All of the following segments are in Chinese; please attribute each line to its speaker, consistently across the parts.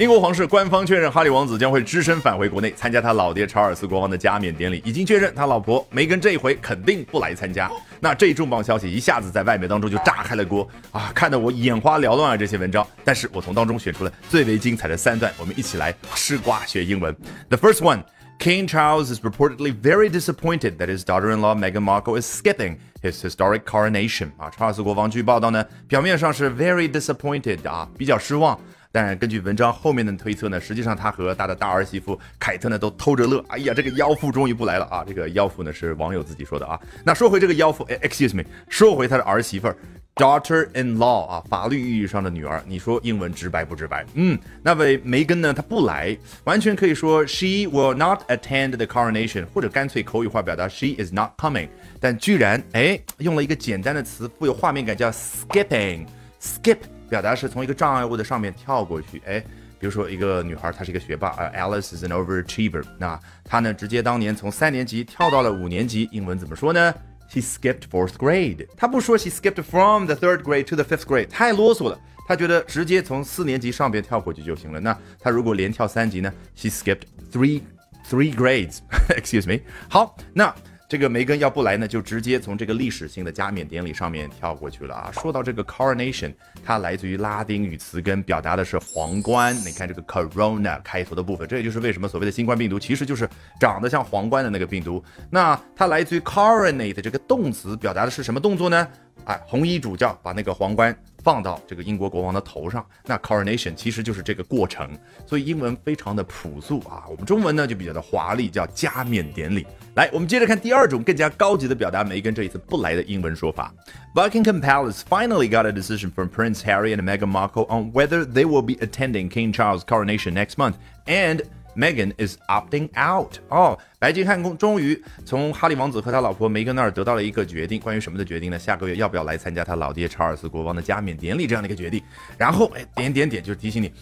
Speaker 1: 英国皇室官方确认，哈利王子将会只身返回国内参加他老爹查尔斯国王的加冕典礼。已经确认，他老婆梅根这一回肯定不来参加。那这一重磅消息一下子在外媒当中就炸开了锅啊！看得我眼花缭乱啊！这些文章，但是我从当中选出了最为精彩的三段，我们一起来吃瓜学英文。The first one. King Charles is reportedly very disappointed that his daughter-in-law Meghan Markle is skipping his historic coronation. 啊，查尔斯国王据报道呢，表面上是 very disappointed 啊，比较失望。但根据文章后面的推测呢，实际上他和他的大儿媳妇凯特呢都偷着乐。哎呀，这个妖妇终于不来了啊！这个妖妇呢是网友自己说的啊。那说回这个妖妇，哎，excuse me，说回他的儿媳妇儿 ，daughter-in-law 啊，法律意义上的女儿。你说英文直白不直白？嗯，那位梅根呢，她不来，完全可以说 she will not attend the coronation，或者干脆口语化表达 she is not coming。但居然哎用了一个简单的词，富有画面感，叫 skipping，skip。表达是从一个障碍物的上面跳过去，哎，比如说一个女孩，她是一个学霸啊，Alice is an overachiever，那她呢直接当年从三年级跳到了五年级，英文怎么说呢？She skipped fourth grade。他不说 she skipped from the third grade to the fifth grade，太啰嗦了。他觉得直接从四年级上边跳过去就行了。那他如果连跳三级呢？She skipped three three grades。Excuse me。好，那。这个梅根要不来呢，就直接从这个历史性的加冕典礼上面跳过去了啊。说到这个 coronation，它来自于拉丁语词根，表达的是皇冠。你看这个 corona 开头的部分，这也就是为什么所谓的新冠病毒其实就是长得像皇冠的那个病毒。那它来自于 coronate 这个动词，表达的是什么动作呢？哎，红衣主教把那个皇冠。放到这个英国国王的头上，那 coronation 其实就是这个过程，所以英文非常的朴素啊，我们中文呢就比较的华丽，叫加冕典礼。来，我们接着看第二种更加高级的表达梅根这一次不来的英文说法。Buckingham Palace finally got a decision from Prince Harry and Meghan Markle on whether they will be attending King Charles' coronation next month and Megan is opting out。哦，白金汉宫终于从哈利王子和他老婆梅根那儿得到了一个决定，关于什么的决定呢？下个月要不要来参加他老爹查尔斯国王的加冕典礼这样的一个决定。然后，哎，点点点，就是提醒你，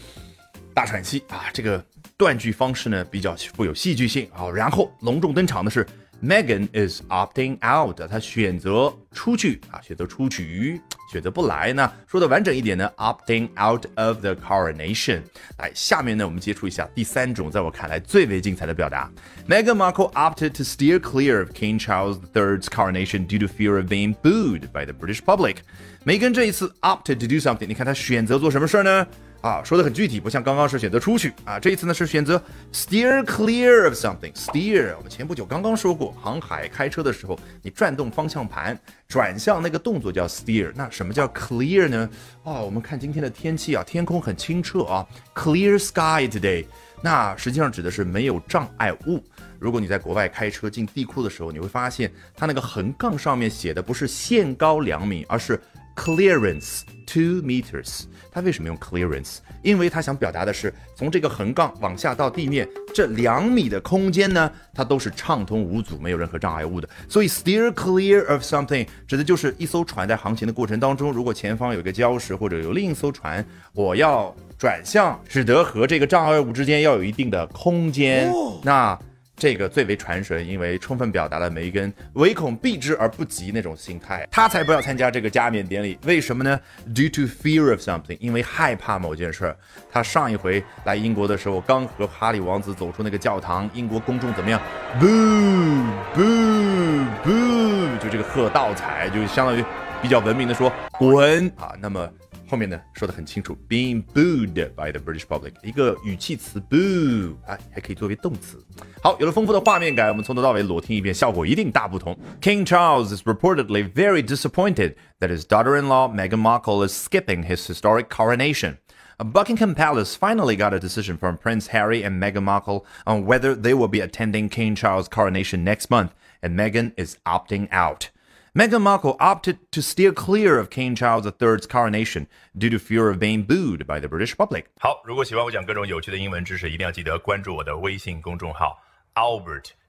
Speaker 1: 大喘气啊，这个断句方式呢比较富有戏剧性啊。然后隆重登场的是。Megan is opting out，她选择出去啊，选择出局，选择不来呢。说的完整一点呢，opting out of the coronation。来，下面呢，我们接触一下第三种，在我看来最为精彩的表达。Meghan Markle opted to steer clear of King Charles III's coronation due to fear of being booed by the British public。梅根这一次 opted to do something，你看她选择做什么事儿呢？ 啊，说的很具体，不像刚刚是选择出去啊，这一次呢是选择 steer clear of something。steer，我们前不久刚刚说过，航海开车的时候，你转动方向盘转向那个动作叫 steer。那什么叫 clear 呢？哦，我们看今天的天气啊，天空很清澈啊，clear sky today。那实际上指的是没有障碍物。如果你在国外开车进地库的时候，你会发现它那个横杠上面写的不是限高两米，而是 clearance two meters。他为什么用 clearance？因为他想表达的是，从这个横杠往下到地面这两米的空间呢，它都是畅通无阻，没有任何障碍物的。所以 steer clear of something 指的就是一艘船在航行的过程当中，如果前方有一个礁石或者有另一艘船，我要转向，使得和这个障碍物之间要有一定的空间。那这个最为传神，因为充分表达了梅根唯恐避之而不及那种心态，他才不要参加这个加冕典礼。为什么呢？Due to fear of something，因为害怕某件事儿。他上一回来英国的时候，刚和哈利王子走出那个教堂，英国公众怎么样？Boo boo boo，就这个喝倒彩，就相当于比较文明的说滚啊。那么。后面呢说的很清楚，being booed by the British public，一个语气词 boo 啊，还可以作为动词。好，有了丰富的画面感，我们从头到尾裸听一遍，效果一定大不同。King Charles is reportedly very disappointed that his daughter-in-law Meghan Markle is skipping his historic coronation. Buckingham Palace finally got a decision from Prince Harry and Meghan Markle on whether they will be attending King Charles' coronation next month, and Meghan is opting out. Meghan Markle opted to steer clear of King Charles III's coronation due to fear of being booed by the British public。
Speaker 2: 好，如果喜欢我讲各种有趣的英文知识，一定要记得关注我的微信公众号 Albert